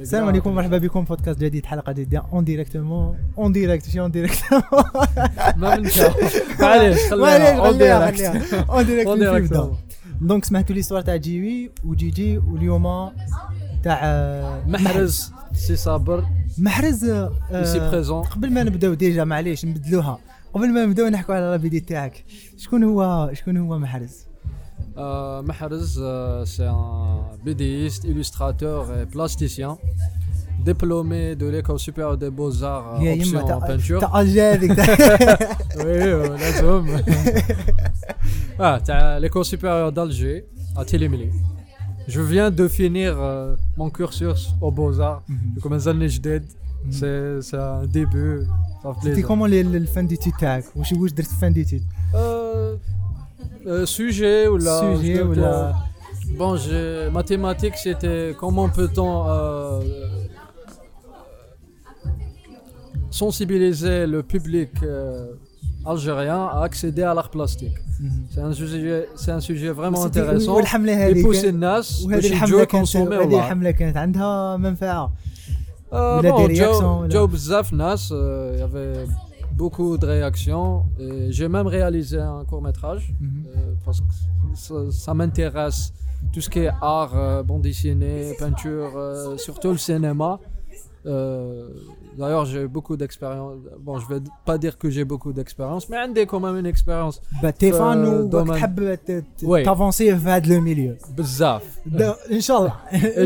السلام عليكم مرحبا بكم بودكاست جديد حلقه جديده اون ديريكتومون اون ديريكت ماشي اون ديريكت ما بنشاف معليش خليها اون ديريكت اون ديريكت دونك سمعتوا ليستوار تاع جيوي وجي جي واليوم تاع محرز سي صابر محرز ici présent. قبل ما نبداو ديجا معليش نبدلوها. قبل ما نبداو نحكوا على الفيديو تاعك شكون هو شكون هو محرز Euh, Mahrez, euh, c'est un BDiste, illustrateur et plasticien. Diplômé de l'École supérieure des beaux-arts euh, en peinture. T'as avec Oui, euh, la somme. ah, t'as l'École supérieure d'Alger à Télémélé. Je viens de finir mon cursus aux beaux-arts. Mhm. Je commence à Nejded. Mhm. C'est un début. C'était comment le fin d'études Ou je vous fin d'études? euh, sujet ou là Sujet ou là- Bon, j'ai mathématiques, c'était comment peut-on euh, sensibiliser le public euh, algérien à accéder à l'art plastique. C'est un sujet, c'est un sujet vraiment سيتي intéressant. والحمله Et هذه pousser كان- الناس وهذه باش الحمله يجوا كانت كونسومي هذه والله. الحمله كانت عندها منفعه Euh, ولا bon, des Joe, réactions, ولا- Joe بزاف ناس, euh, il y avait beaucoup de réactions. J'ai même réalisé un court métrage Mhm. euh, parce que ça, ça m'intéresse tout ce qui est art, euh, bande dessinée, peinture, euh, surtout le cinéma. D'ailleurs, j'ai beaucoup d'expérience. Bon, je vais pas dire que j'ai beaucoup d'expérience, mais j'ai quand même une expérience. Bah, t'es fan ou t'avancer vers le milieu. Bzaf. Inch'Allah.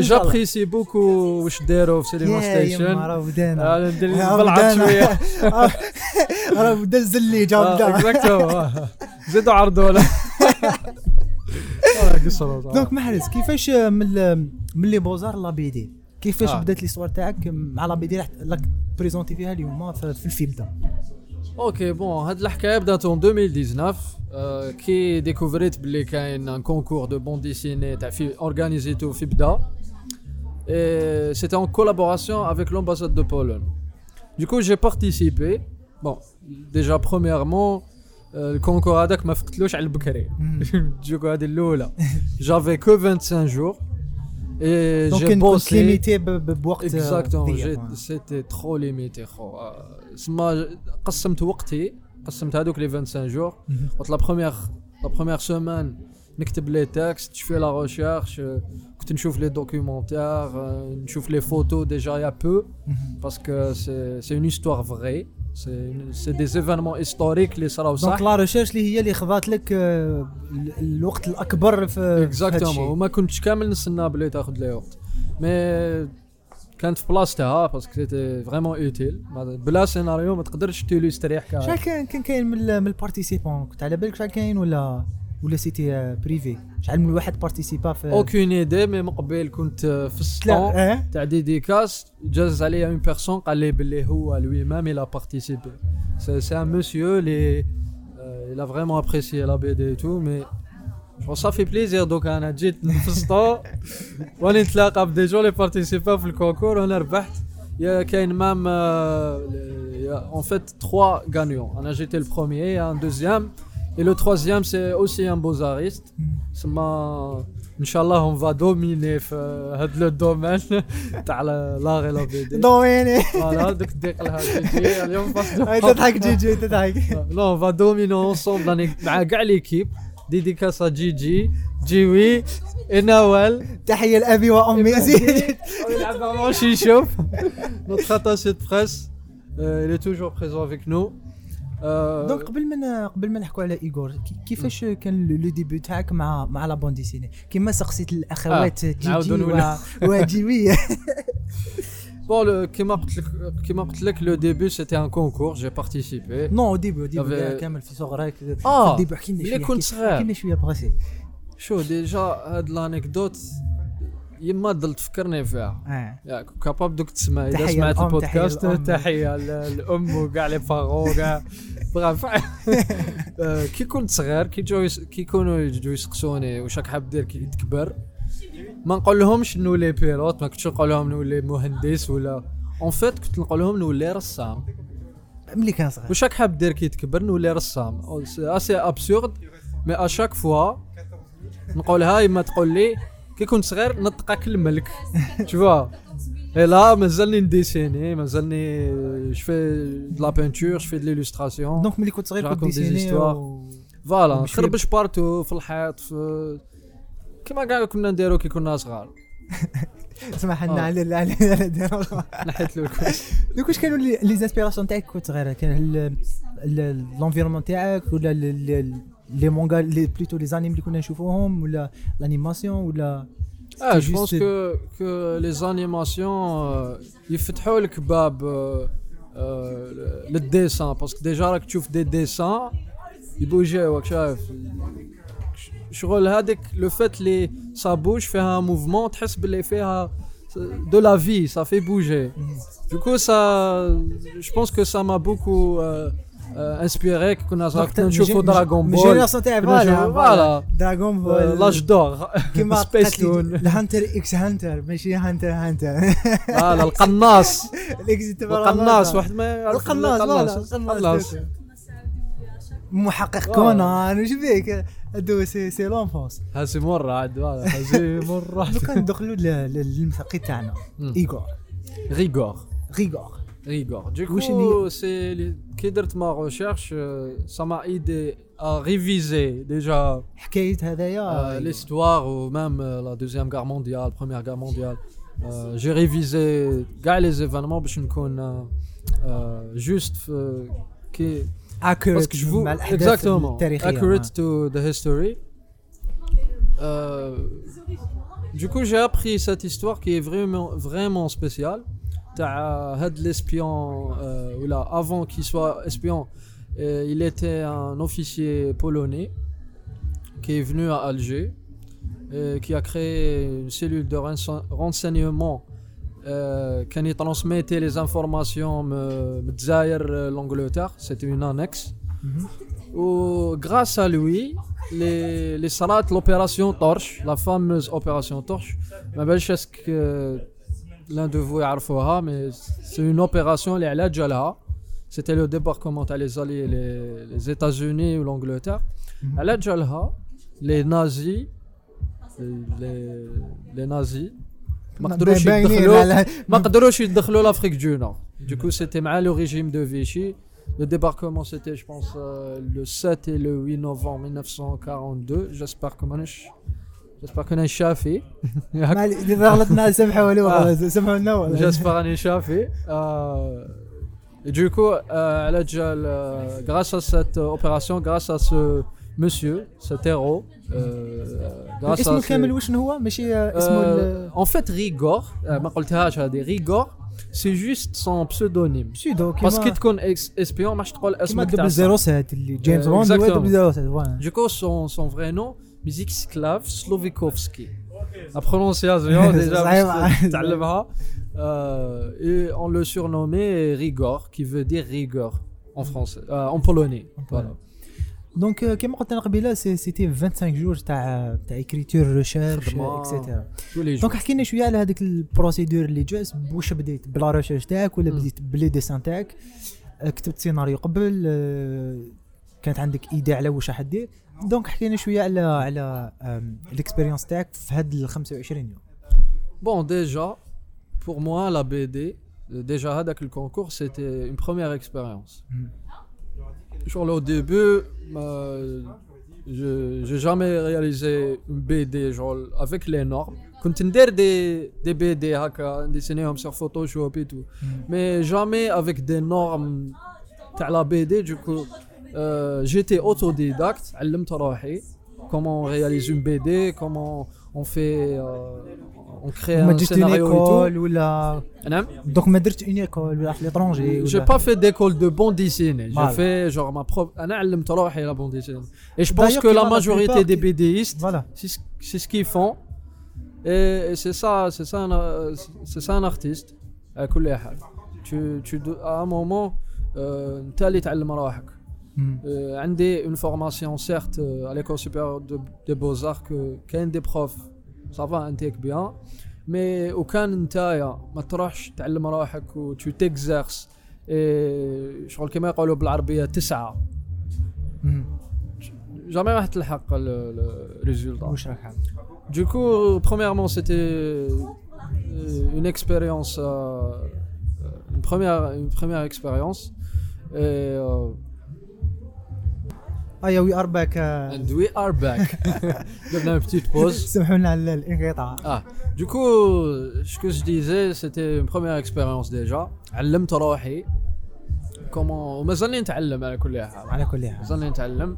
J'apprécie beaucoup وش داروا Cinema Station. ستيشن. راه بدا شوية. راه بدا الزلي جاب اكزاكتومون. زيدوا عرضوا له. دونك كيفاش آه. بدات ليستوار تاعك مع لا بي دي راح راك بريزونتي فيها اليوم في في الفيبدا اوكي بون هاد الحكايه بدات en 2019 آه، كي ديكوفريت بلي كاين ان كونكور دو بون ديسيني تاع في اورغانيزيتو في بدا et c'était en collaboration avec l'ambassade de Pologne. Du coup, j'ai participé. Bon, déjà premièrement, euh, le concours هذاك ما فقتلوش على البكري. Du coup, هذه الأولى. J'avais que 25 jours. Et j'ai bossé. ليميتي ب- ب- بوقت. سيتي ترو ليميتي خو سما قسمت وقتي قسمت هذوك لي 25 جور. قلت لا بروميير لا بروميير سومان نكتب لي تكست جو في لا ريشيرش كنت نشوف لي دوكيومونتير نشوف لي فوتو ديجا يا بو. باسكو سي اون هيستوار فري سي دي ايفينمون هيستوريك اللي صراو صح دونك لا ريشيرش اللي هي اللي خذات لك ال- الوقت الاكبر في اكزاكتومون. وما كنتش كامل نستنى بلي تاخذ لي وقت مي كانت في بلاصتها باسكو سيتي فريمون اوتيل بلا سيناريو ما تقدرش تيلوستري شحال كان كان كاين من البارتيسيبون كنت على بالك شحال كاين ولا ولا سيتي بريفي شحال من واحد بارتيسيبا في اوكين ايدي مي مقبل كنت في السطون لا اه تاع ديديكاس جاز عليا اون بيرسون قال لي بلي هو لوي مام il a participé c'est c'est un monsieur les euh, il a vraiment apprécié la BD et tout mais جو صافي بليزير دوك انا جيت في السطو واني نتلاقى بدي جو لي بارتيسيبان في الكونكور وانا ربحت يا كاين مام اون فيت تخوا غانيون انا جيتي البروميير ان دوزيام Et le troisième, c'est aussi un beaux-artiste. سما ان شاء الله اون فا دوميني في هذا لو دومين تاع لاغي لا بي دي ضويني فوالا دوك الديق لها جي جي اليوم فاست هاي تضحك جي جي تضحك لا اون فا دومينو اونسومبل راني مع كاع ليكيب ديديكاسا جي جي جيوي نوال تحيه لابي وامي زيد ماشي يشوف notre attaché de presse euh, il est toujours présent avec nous Euh, دونك قبل ما قبل ما نحكوا على ايغور كي- كيفاش كان لو ديبي تاعك مع مع لا بون ديسيني كيما سقسيت الأخوات جي نعاودو جي نولو. و- وجيوي le- كيما قلت لك كيما قلت لك لو ديبي سيتي ان كونكور جي بارتيسيبي نو début au début Y'avait- كامل في صغرك آه الديبي حكي لنا شوية كنت صغير. حكي لنا شوية بغاسي شو ديجا هاد لانيكدوت يما ضل تفكرني فيها. آه ياك كاباب دوك تسمع إذا سمعت البودكاست. تحية للأم وكاع لي بارون كاع بغاف آه، كي كنت صغير كي جو. كي يكونوا يجوا يسقسوني واش راك حاب دير كي تكبر ما نقول لهمش نولي بيلوت ما كنتش نقول لهم نولي مهندس ولا اون فيت كنت نقول لهم نولي رسام. ملي كان صغير. واش راك حاب دير كي تكبر نولي رسام. اسي ابسورد مي اشاك فوا نقولها يما تقول لي كي كنت صغير نطقه الملك لك اي لا مازالني نديسيني مازالني جفي دو لا بانتور جفي دو ليلوستراسيون دونك ملي كنت صغير كنت ديسيني فوالا نخربش بارتو في الحيط في كيما كاع كنا نديرو كي كنا صغار. سمح لنا آه. على على على نحيت لك دوك واش كانوا لي زاسبيراسيون تاعك كنت صغير كان الانفيرمون تاعك ولا ال- ال- لي مونغا لي بلوتو لي زانيم اللي كنا نشوفوهم ولا لانيماسيون ولا اه جو juste- بونس كو كو لي زانيماسيون يفتحوا لك باب آه، آه، للديسان باسكو ديجا راك تشوف دي ديسان يبوجيوك شايف شغل هذيك لو فات لي سا بوج فيها موفمون تحس باللي فيها دو لا في سا في بوجي Du coup, ça, je pense que ça m'a beaucoup euh, inspiré. كنا نشوفوا دراغون بول جينيراسيون تاعي كنا فوالا فوالا دراغون بول لاج دور كيما سبيس تون الهانتر إكس هانتر ماشي هانتر هانتر فوالا القناص القناص واحد ما القناص فوالا القناص محقق كونان وش بيك هادو سي سي لونفونس هازي مرة عاد فوالا هازي مرة دوكا ندخلوا ل- ل- للمثقي تاعنا. ايغور ريغور ريغور Rigor. Du coup, c'est qui ma recherche, euh, ça m'a aidé à réviser déjà euh, l'histoire ou même euh, la deuxième guerre mondiale, première guerre mondiale. J'ai révisé les événements parce qu'on juste qui accurate que je vous exactement accurate to the history. Du coup, j'ai appris cette histoire qui est vraiment vraiment spéciale. تاع هاد l'espion euh, ou là avant qu'il soit espion, euh, il était un officier polonais qui est venu à Alger et qui a créé une cellule de rense- renseignement euh, qui a transmettait les informations de de l'Angleterre. C'était une annexe. Mhm. Ou grâce à lui, les, les salats, l'opération Torche, la fameuse opération Torche, ما بالش est-ce que l'un de vous يعرفوها, mais c'est une opération اللي على جالها. C'était le débarquement تاع les alliés, les, les États-Unis ou l'Angleterre. Mhm. على جالها les nazis, les, les nazis, ما قدروش باينين يدخلوا على- ما قدروش يدخلوا l'Afrique du Nord. Du coup, c'était مع le régime de Vichy. Le débarquement, c'était, je pense, euh, le 7 et le 8 novembre 1942. J'espère que مانيش جاز الشافي معليش اذا غلطنا سمحوا لي والله سمحوا لنا والله جاز الشافي Du coup, euh, elle a déjà, euh, grâce à cette opération, grâce à ce monsieur, cet héros, euh, grâce à ce... En fait, Rigor, Rigor, c'est juste son pseudonyme. Parce qu'il est espion, je trouve. Exactement. Du coup, son, son vrai nom, Mizikslav Slovikovski. La prononciation, déjà, صعيب. parce que تعلمها. Euh, et on le surnommait Rigor, qui veut dire rigueur en français, euh, en polonais. Voilà. دونك آه، كيما قلت انا قبيله سي- سيتي 25 جور تاع تاع اكريتور ريشيرش خدمة. اكسيتيرا Tous les jours. دونك حكي لنا شويه على هذيك البروسيدور اللي جات واش بديت بلا ريشيرش تاعك ولا مم. بديت بلي ديسان تاعك آه، كتبت سيناريو قبل آه، كانت عندك ايدي على واش راح دير دونك حكي لنا شويه على على الاكسبيريونس تاعك في هاد ال 25 يوم Bon, déjà, pour moi, la BD, euh, déjà, avec le concours, c'était une première expérience. Mhm. Genre, là, au début, euh, je j'ai jamais réalisé une BD genre, avec les normes. كنت ندير des, des BD هكا نديسينيهم sur Photoshop et tout. Mais jamais avec des normes تاع la BD. Du coup, euh, j'étais autodidacte, comment on réalise une BD, comment on fait euh, on crée un scénario une école. Ou la... Donc ma une école ou à l'étranger. J'ai pas fait d'école de bande dessinée. J'ai fait genre ma prof, la bande dessinée. Et je pense que la majorité des BDistes, voilà. c'est ce qu'ils font. Et, c'est ça, c'est ça, c'est ça un artiste. Tu, tu, à un moment, tu as les Euh, عندي une formation certes euh, à l'école supérieure de, des beaux-arts que كاين des profs ça va انتيك bien mais وكان نتايا ما تروحش تعلم روحك و tu t'exerces et شغل كما يقولوا بالعربية تسعى jamais راح تلحق الريزولتا واش راك حاب Du coup, premièrement, c'était euh, une expérience, euh, euh, une première, une première expérience. Et, euh, ايا وي ار باك اند وي ار باك درنا بتيت بوز سمحوا لنا على الانقطاع. آه دوكو شكو جديزي سيتي اون بروميير اكسبيريونس ديجا علمت روحي كومون ومازالني نتعلم على كل حال على كل حال مازالني نتعلم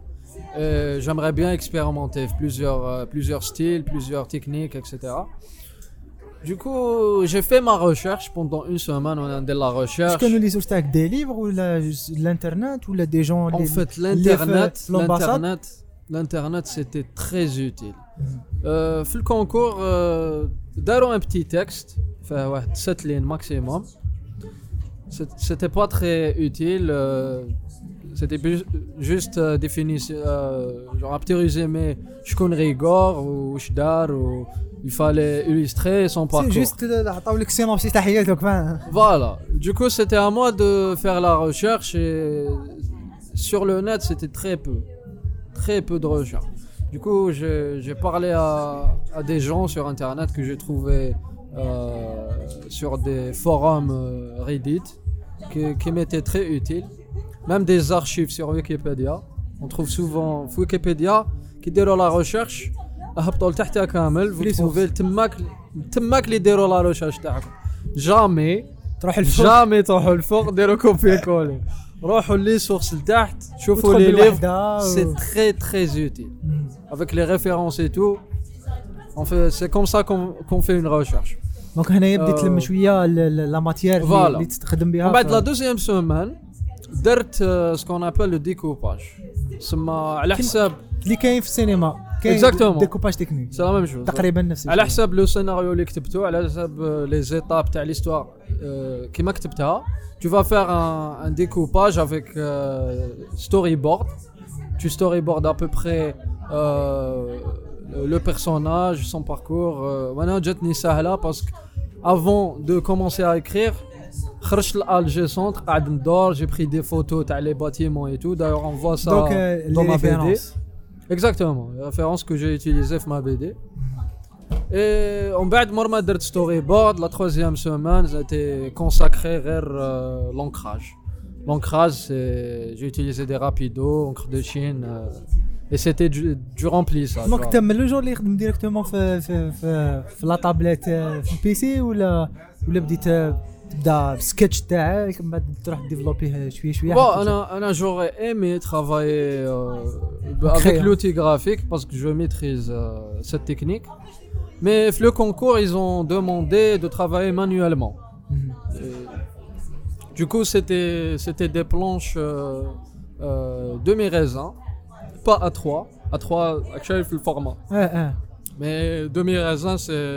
j'aimerais bien في بليزيور بليزيور ستيل بليزيور تكنيك اكسيتيرا Du coup, j'ai fait ma recherche pendant une semaine. On de la recherche. Est-ce que nous lisons avec des livres ou l'internet ou des gens En les, fait, l'internet, l'internet, l'internet, c'était très utile. Mhm. Euh, fait le concours, euh, un petit texte, fait, ouais, 7 lignes maximum. C'était pas très utile. Euh, c'était juste euh, définir, euh, genre un petit résumé, je connais Rigor ou Shdar ou il fallait illustrer son parcours. C'est juste Voilà. Du coup, c'était à moi de faire la recherche et sur le net, c'était très peu. Très peu de recherche. Du coup, j'ai parlé à, des gens sur internet que j'ai trouvé euh, sur des forums euh, Reddit qui, qui m'étaient très utiles. Même des archives sur Wikipédia. On trouve souvent Wikipédia qui déroule la recherche. اهبطوا لتحتها كامل. فليس وفيل. تماك تماك اللي ديروا لاروشاش تاعكم جامي. تروح الفوق. جامي تروحوا الفوق ديروا كوبي كولي. روحوا لي سورس لتحت شوفوا لي ليف سي تري تري زوتيل افيك لي ريفيرونس اي تو سي كوم سا كون في اون ريشيرش دونك هنايا بديت تلم شوية لا ماتيير اللي تستخدم بها. بعد لا دوزيام سومان درت سكون ابل لو ديكوباج سما على حساب اللي كاين في السينما. كاين. ديكوباج تكنيك سي لا ميم شوز تقريبا نفس على. حساب لو سيناريو اللي كتبته على حساب لي زيتاب تاع ليستوار كيما كتبتها tu vas faire un, un découpage avec euh, storyboard tu storyboard à peu près euh, le- personnage son parcours euh, وأنا جاتني سهله parce que avant de commencer à écrire قاعد ندور j'ai pris des photos تاع les bâtiments et tout d'ailleurs on voit ça دونك آه، dans ma BD. ريفيرونس Exactement, les références que j'ai utilisées dans ma BD. Et en بعد مور ما درت storyboard, la troisième semaine, c'était consacré vers euh, l'ancrage. L'ancrage, c'est j'ai utilisé des rapidos, encre de Chine, euh, et c'était du, du remplissage. دونك voilà. انت من لو جور اللي يخدم ديريكتومون في في في, في لا تابليت آه، في البيسي ولا ولا بديت آه، تبدا بالسكتش تاعك من بعد تروح ديفلوبيه شويه شويه Bon, حتى Anna, Anna, j'aurais aimé travailler euh, avec Créant. l'outil graphique parce que je maîtrise euh, cette technique. Mais le concours, ils ont demandé de travailler manuellement. مم. Et du coup, c'était c'était des planches euh, euh, demi-raisin, pas à 3. À 3, actuellement, le format. اه اه Mais demi-raisin, c'est.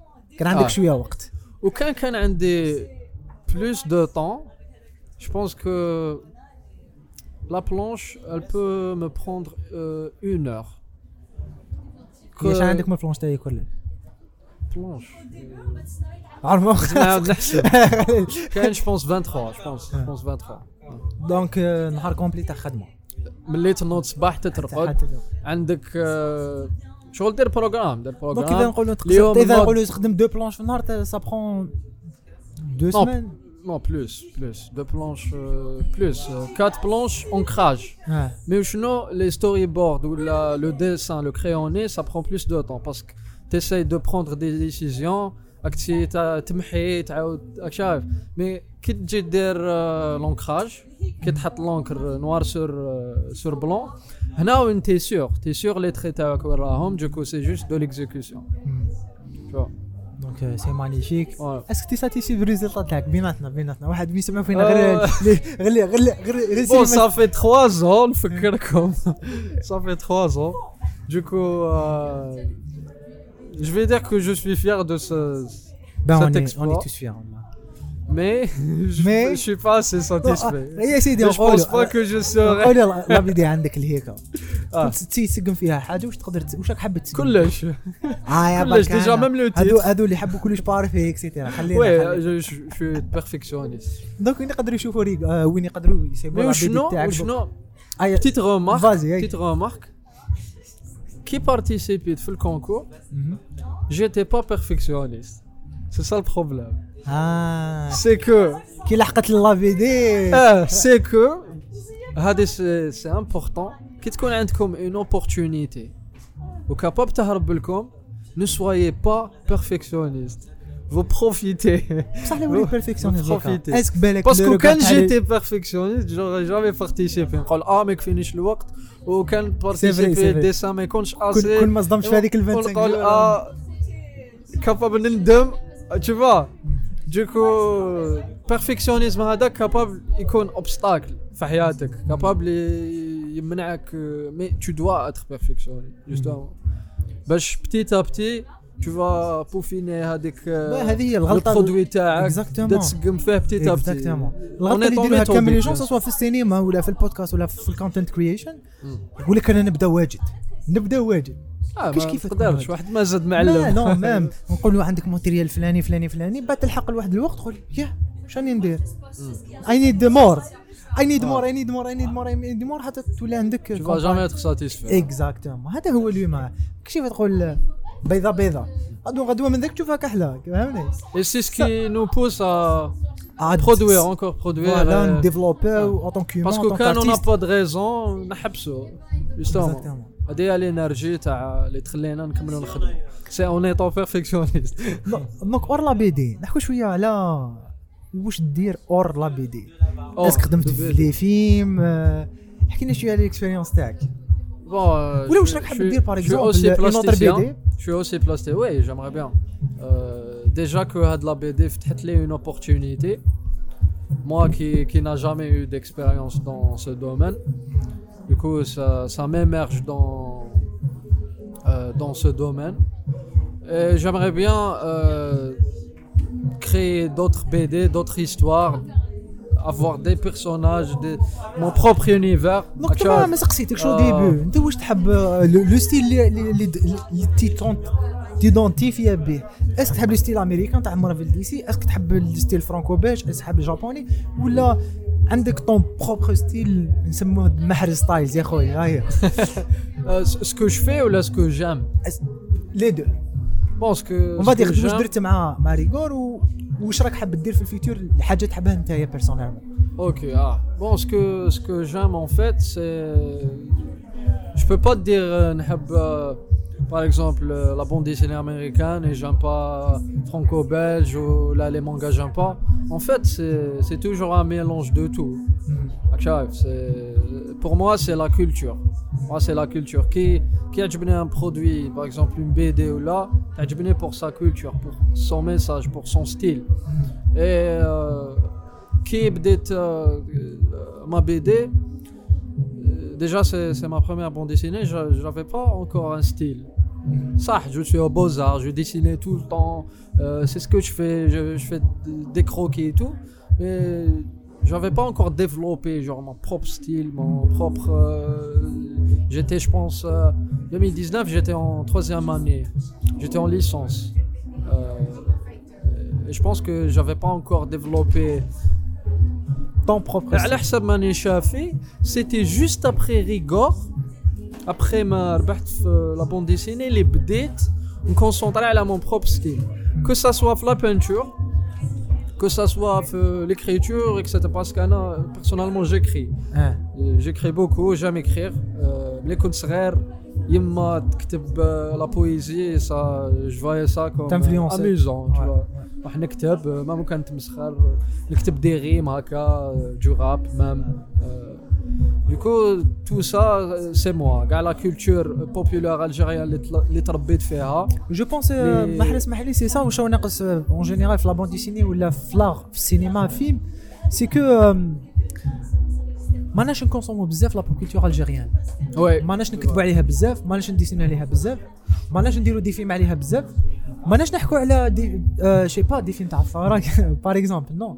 كان عندك آه. شوية وقت. وكان كان عندي بلوس دو طون جو بونس كو لا بلونش elle peut me prendre euh, une كيفاش عندك من البلونش تاعي كلها؟ بلونش عارف نحسب كان جو بونس 23 جو بونس جو بونس 23 دونك نهار كومبلي تاع خدمة. مليت النوض الصباح تترقد. عندك آه، شغل دير بروغرام دير دونك اذا بروغرام نقولوا اليوم تقدر اذا نوض- نقولوا تخدم دو بلونش في النهار سا برون دو Non. سمان non plus plus deux planches euh, plus euh, quatre planches ancrage اه Mais sinon, les storyboards ou la- le dessin, le crayonné, ça prend plus de temps parce que tu essayes de prendre des décisions. تا- تمحي تعاود راك شايف. مي كي تجي دير آه، لونكراج كي تحط لونكر نوار سور آه، سور بلون هنا وين تي سيغ. تي سيغ لي تري تاعك وراهم دوكو سي جوست دو ليكزيكسيون دونك سي مانيفيك. اسك تي ساتيسي بالريزلت تاعك بيناتنا بيناتنا واحد بيسمع فينا. غير غير غير غير ça fait 3 ans, نفكركم. fait 3 ans. Du coup, euh, je vais dire que je suis fier de ce, Ben, cet on, est, on exploit. est tous fiers. Mais je, Mais- je suis pas assez satisfait. آه، يا سيدي je pense pas que je serai. قول لا بدي عندك آه. كنت تسي تسقم فيها حاجة واش تقدر واش راك حاب تسقم كلش آه يا كلش ديجا. ميم لو هادو هادو اللي يحبوا كلش بارفي اكسيتيرا خلينا وي je suis perfectionniste. دونك وين يقدروا يشوفوا آه، وين يقدروا يسيبوا وشنو تاعك remarque Vas-y, hey. petite remarque qui participait au concours, j'étais pas perfectionniste. C'est ça le problème. Ah. C'est que. Qui l'a eh, C'est que. C'est, important. Qu'est-ce qu'on a comme une opportunité Ou capable de ne soyez pas perfectionniste vous profitez بصح لا ولي بيرفكسيونيست Profiter. اسك بالك باسكو داروا كان كاع بحال- جيتي بيرفكسيونيست جوغ جامي بارتيسيبي نقول اه ما يكفينيش الوقت وكان vrai, c'est بارتيسيبي vrai. ديسان ما يكونش كل اسي كل ما صدمتش في هذيك ال 25 ونقول جور. اه كابابل نندم tu vois دوكو بيرفكسيونيزم هذا كابابل يكون اوبستاكل في حياتك كابابل يمنعك مي تو دوا اتر بيرفكسيوني جوستومون باش بتيت ا بتي تو فا بوفيني هذيك لا، هذه هي الغلطه البرودوي تاعك. تبدا تسقم فيه بتيت ا بتي اكزاكتومون الغلطه اللي يديروها كامل لي جون. سواء في السينما ولا في البودكاست ولا في الكونتنت كرييشن. يقول لك أنا نبدا واجد نبدا واجد آه كيش كيف تقدرش واحد ما زاد لا معلم نو مام نقولوا عندك ماتيريال فلاني فلاني فلاني بعد تلحق لواحد الوقت تقول يا شاني ندير. اي نيد مور اي نيد مور اي نيد مور اي نيد مور اي نيد مور حتى تولي عندك vas jamais être satisfait. اكزاكتومون هذا هو اللي ما كيف تقول؟ بيضة بيضة. غدوه غدوة من ذاك تشوفها كحلة فهمني؟ Ce qui nous pousse à عاد produire encore produire فوالا euh, اون طونك parce que كان on n'a pas de raison نحبسوا justement. هذه هي الانرجي تاع اللي تخلينا نكملوا نخدموا سي اون ايتون بيرفكسيونيست دونك اور لا بي دي نحكوا شوية على واش دير اور لا بي دي اسك خدمت في لي فيلم حكي لنا شوية على الاكسبيريونس تاعك Bon, euh, je, je, suis aussi plasticien. Je suis aussi. Oui, j'aimerais bien. Euh, déjà que de la BD fait une opportunité. Moi qui, qui n'a jamais eu d'expérience dans ce domaine, du coup ça, ça m'émerge dans, euh, dans ce domaine. J'aimerais bien euh, créer d'autres BD, d'autres histoires, avoir des personnages des, mon propre univers دونك هكا. ما ما سقسيتك شو آه. ديبي انت واش تحب آه، لو لو ستيل اللي اللي اللي تي تيدونتيفيا به اسك تحب الستيل امريكان تاع مارفل دي سي اسك تحب الستيل فرانكو بيش اسك تحب الجابوني ولا عندك طون بروبر ستيل نسموه محر ستايلز يا خويا هاي Euh, ce ce que je fais ou là ce que j'aime لي دو Bon, ce que, اون ce que فادير واش j'aime- درت مع مع ريغور و- واش راك حاب دير في الفيتور حاجه تحبها انت يا بيرسونيلمون Ok, ah. Bon, ce que, ce que j'aime en fait, c'est. Je peux pas te dire, euh, نحب, euh, par exemple, euh, la bande dessinée américaine et j'aime pas franco-belge ou là les mangas, j'aime pas. En fait, c'est c'est toujours un mélange de tout. Akshaf, c'est- pour moi, c'est la culture. Moi, c'est la culture. Qui, qui a un produit, par exemple une BD ou là, a pour sa culture, pour son message, pour son style. Et euh, qui euh, euh, ma BD, euh, déjà, c'est ma première bande dessinée, je n'avais pas encore un style. Ça, je suis au Beaux-Arts, je dessinais tout le temps, c'est ce que je fais, je, je fais des croquis et tout. Mais j'avais pas encore développé genre mon propre style, mon propre. Euh, j'étais, je pense, euh, 2019, j'étais en troisième année, j'étais en licence. Euh, je pense que j'avais pas encore développé ton propre style. C'était juste après Rigor, après ma euh, la bande dessinée, les bdettes, me concentrer à mon propre style. Que ça soit la peinture, que ça soit l'écriture, etc. Parce que personnellement, j'écris. J'écris beaucoup, j'aime écrire. Les concerts, يما تكتب لا بويزي سا جو سا كوم اميزون راح نكتب ما ممكن نتمسخر نكتب دي غيم هكا جو راب مام Du coup, tout ça, c'est moi. la culture populaire algérienne, les trabbites fait. Je pense, euh, Mahli, c'est ça, ou euh, en général, la bande dessinée ou la flare, cinéma, film, c'est que. ما ناش نكونسومو بزاف لابو كولتور الجيريان وي ما ناش نكتبو عليها بزاف ما ناش نديسينو عليها بزاف ما ناش نديرو دي فيلم عليها بزاف ما ناش نحكو على دي شي با دي فيلم تاع الثوره باغ اكزومبل نو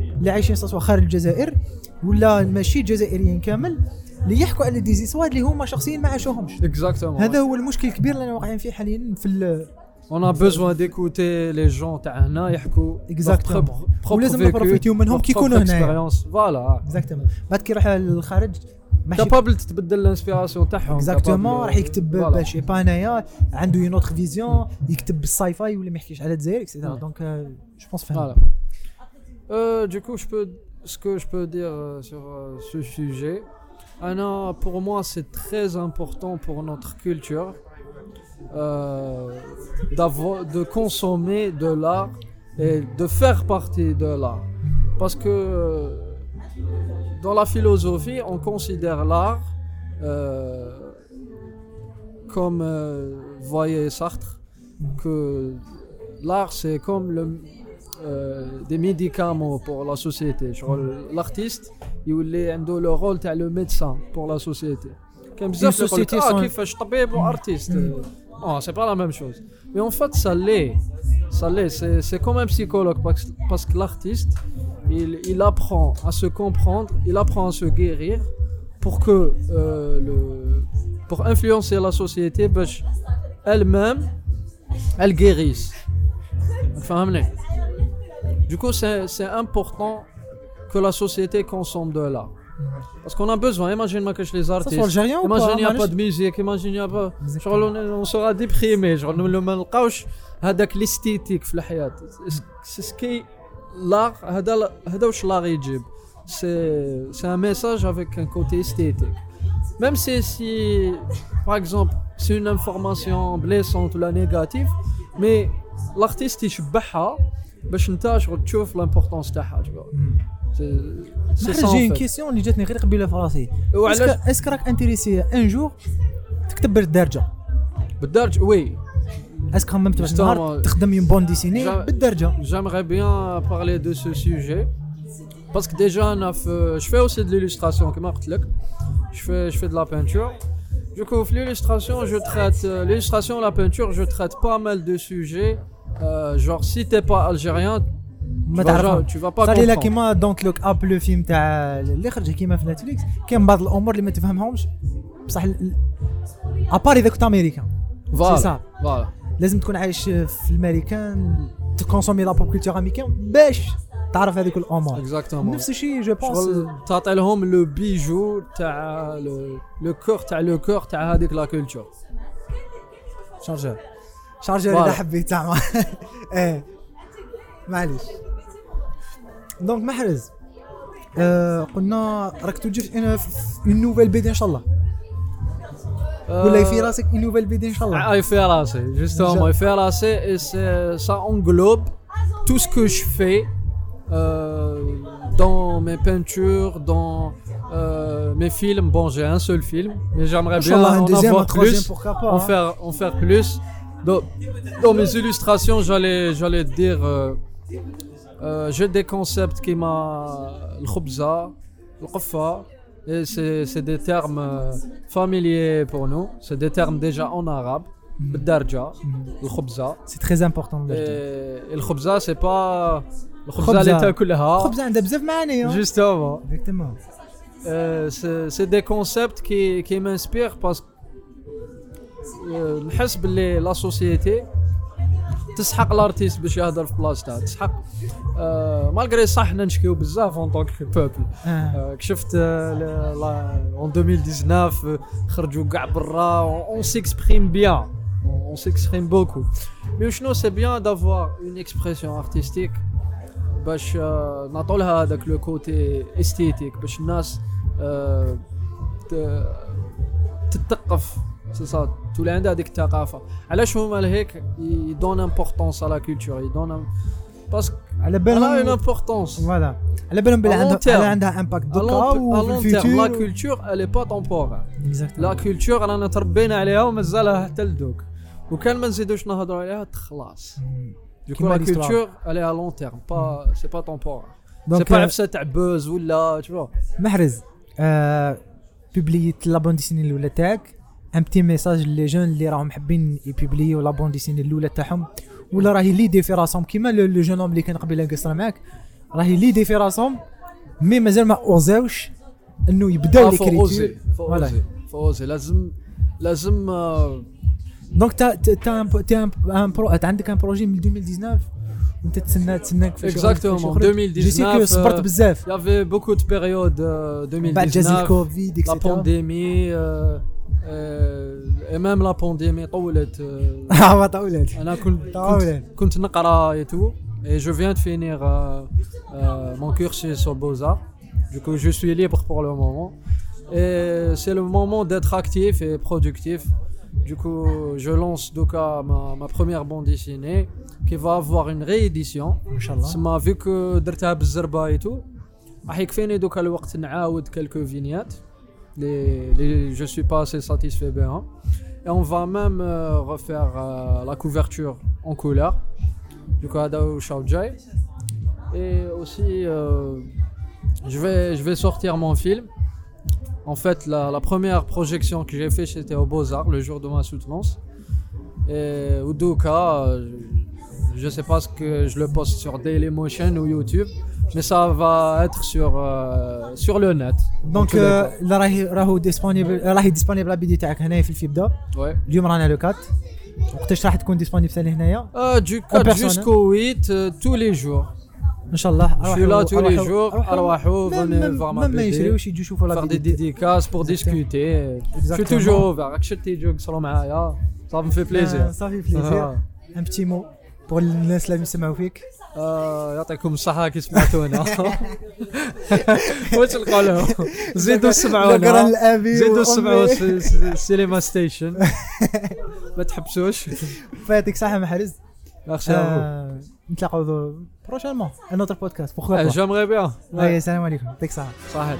اللي عايشين سواء خارج الجزائر ولا ماشي جزائريين كامل اللي يحكوا على دي زيسوار اللي هما شخصيا ما عاشوهمش اكزاكتومون هذا هو المشكل الكبير اللي واقعين فيه حاليا في ال- On a besoin d'écouter les gens تاع هنا يحكوا Exactement. ولازم نبروفيتيو منهم كي يكونوا هنايا. فوالا اكزاكتومون بعد كي يروح للخارج كابابل تتبدل الانسبيراسيون تاعهم اكزاكتومون راح يكتب. باش با انايا عنده اون اوتر فيزيون يكتب بالساي فاي ولا ما يحكيش على الجزائر اكسيتيرا. دونك جو بونس Voilà. Euh, du coup, je peux, ce que je peux dire euh, sur euh, ce sujet, ah pour moi, c'est très important pour notre culture de consommer de l'art et de faire partie de l'art. Parce que dans la philosophie, on considère l'art comme, voyez Sartre, que l'art c'est comme le, euh, des médicaments pour la société. Genre, L'artiste, il est عنده le rôle تاع le médecin pour la société. كاين بزاف اللي يقولك société اه sans- كيفاش طبيب وارتيست Non, c'est pas la même chose. Mais en fait, ça l'est. Ça l'est. C'est, c'est comme un psychologue parce, parce que l'artiste, il, il apprend à se comprendre, il apprend à se guérir pour que euh, le, pour influencer la société, باش elle-même, elle guérisse. فهمني? du coup, c'est important que la société consomme de l'art. Parce qu'on a besoin, imagine moi que je les artistes. Ça algérien Imagine il n'y a pas de musique, imagine il n'y a pas. Genre, on, on sera déprimé, genre, ne le malqaouch, hadak l'esthétique, c'est ce qui. L'art, l'art. C'est un message avec un côté esthétique. Même si, si par exemple, c'est une information blessante ou la négative, mais l'artiste, il باش انت شغل تشوف لامبورطونس تاعها شغل. جي اون كيسيون اللي جاتني غير قبيلة في راسي. وعلاش؟ اسك راك انتريسي ان جور تكتب بالدارجة؟ بالدارجة وي اسك خممت واحد النهار تخدم اون بون ديسيني بالدارجة؟ جامغي بيان بارلي دو سو سوجي باسكو ديجا أنا في شفي اوسي دو ليلوستراسيون كيما قلت لك شفي شفي دو لا بانتور Du coup, l'illustration, je traite euh, l'illustration, la peinture, je traite pas mal de sujets euh, genre si t'es pas algérien ما tu vas, تعرفهم tu vas pas قال لي comprendre كيما دونت لوك اب لو فيلم تاع اللي خرج كيما في نتفليكس كاين بعض الامور اللي ما تفهمهمش بصح ابار اذا كنت امريكان voilà ça. voilà لازم تكون عايش في الامريكان تكونسومي لا بوب كولتور امريكان باش تعرف هذيك الامور exactement نفس الشيء جو بونس شغل تعطي لهم لو بيجو تاع لو كور تاع لو كور تاع هذيك لا كولتور شارجور شارجور Voilà. اذا حبيت زعما ايه معليش دونك محرز آه قلنا راك توجد في اون نوفيل بيدي ان شاء الله ولا في راسك اون نوفيل بيدي ان شاء الله Il fait rasser, justement, il fait rasser et c'est- ça englobe tout ce que je fais euh, dans mes peintures, dans euh, mes films. Bon, j'ai un seul film, mais j'aimerais bien Inch'Allah, un en deuxième, avoir un troisième, plus, pourquoi pas, en hein. faire, en faire plus. Dans, dans mes illustrations, j'allais, j'allais dire. Euh, euh, j'ai des concepts qui m'a. Le khubza, le khafa, et c'est, c'est des termes euh, familiers pour nous. C'est des termes déjà en arabe. Mm-hmm. Darja, le mhm. khubza. C'est très important de et, et le khubza, c'est pas. Le khubza, l'état kulha. Le khubza, hein. Justement. Exactement. C'est, c'est des concepts qui, qui m'inspirent parce que نحس باللي لا سوسيتي تسحق الارتيست باش يهضر في بلاصتها. تسحق. مالغري صح حنا نشكيو بزاف اون طونك بوبل آه. كشفت اون 2019 خرجوا كاع برا اون سيكسبريم بيان اون سيكسبريم بوكو مي شنو سي بيان دافوار اون اكسبرسيون ارتستيك باش آه، نعطوا لها هذاك لو كوتي استيتيك باش الناس آه، ت- تتثقف. سي سا تولي عندها هذيك الثقافه علاش هما لهيك يدون امبورطونس على كولتور يدون باسكو على بالهم اون امبورطونس فوالا على بالهم بلي عندها عندها امباكت دوكا وفي الفيتور لا كولتور الي با تومبور لا كولتور رانا تربينا عليها ومازالها حتى لدوك وكان ما نزيدوش نهضروا عليها خلاص دوكو لا كولتور عليها لون تيرم با سي با تومبوغ سي با عفسه تاع بوز ولا تشوف محرز بيبليت لا بوند ديسيني الاولى تاعك ان بتي ميساج لي جون اللي راهم حابين يبوبليو لا بون ديسيني الاولى تاعهم. ولا راهي ليدي في راسهم. كيما لو جون هوم اللي كان قبيلة قصر معاك راهي ليدي في راسهم مي مازال ما أوزاوش إنه يبداو faut ليكريتور faut oser. لازم لازم آه، دونك تا تا تا pro- تا عندك ان بروجي من 2019 وانت تسنى تسناك في شغل. 2019, جو سي كو صبرت بزاف. avait beaucoup de périodes euh, بعد جاز 2019, الكوفيد la اكسيتيرا euh, euh, même la pandémie طولت. euh, آه طولت أنا كنت طولت كنت, نقرا tout et je viens de finir euh, euh, mon cursus au Beaux-Arts. Du coup, je suis libre pour le moment. Et c'est le moment d'être actif et productif. Du coup, je lance donc ma, ma première bande dessinée qui va avoir une réédition. تسمى vu que درتها بالزربه et tout راح يكفيني دوكا الوقت نعاود quelques vignettes Les, les, je suis pas assez satisfait. Ben. Hein. Et on va même euh, refaire euh, la couverture en couleur du Kadao Shaojai. Et aussi, euh, je, vais, je vais sortir mon film. En fait, la, première projection que j'ai fait, c'était au Beaux-Arts, le jour de ma soutenance. Et Uduka, je sais pas ce que je le poste sur Dailymotion ou YouTube mais ça va être sur euh, sur le net دونك tous les آه، لا راهي راهو ديسبونيبل راهي ديسبونيبل لا بيدي تاعك هنايا في الفيبدا ouais اليوم رانا لو 4 وقتاش راح تكون ديسبونيبل ثاني هنايا Euh, du 4 personne, jusqu'au 8 euh, tous les jours ان شاء الله je suis là tous les jours اروحوا اروحوا venez voir ma ما BD يشريوش يجوا يشوفوا لا faire des بيدي dédicaces pour discuter je suis Exactement. toujours ouvert راك شتي يجوا يقصروا معايا ça me fait plaisir صافي بليزير آه. ان بتي مو بور الناس اللي يسمعوا فيك آه، يعطيكم الصحة كي سمعتونا. واش نقولوا زيدوا ذكرا سمعونا زيدوا. سمعوا السينما ستيشن. ما تحبسوش؟ فاتك صحه محرز؟ افو آه، نتلاقاو بروشينمون ان اوتر بودكاست بوخوا جامغي بيان السلام عليكم. يعطيك الصحة. صحيح.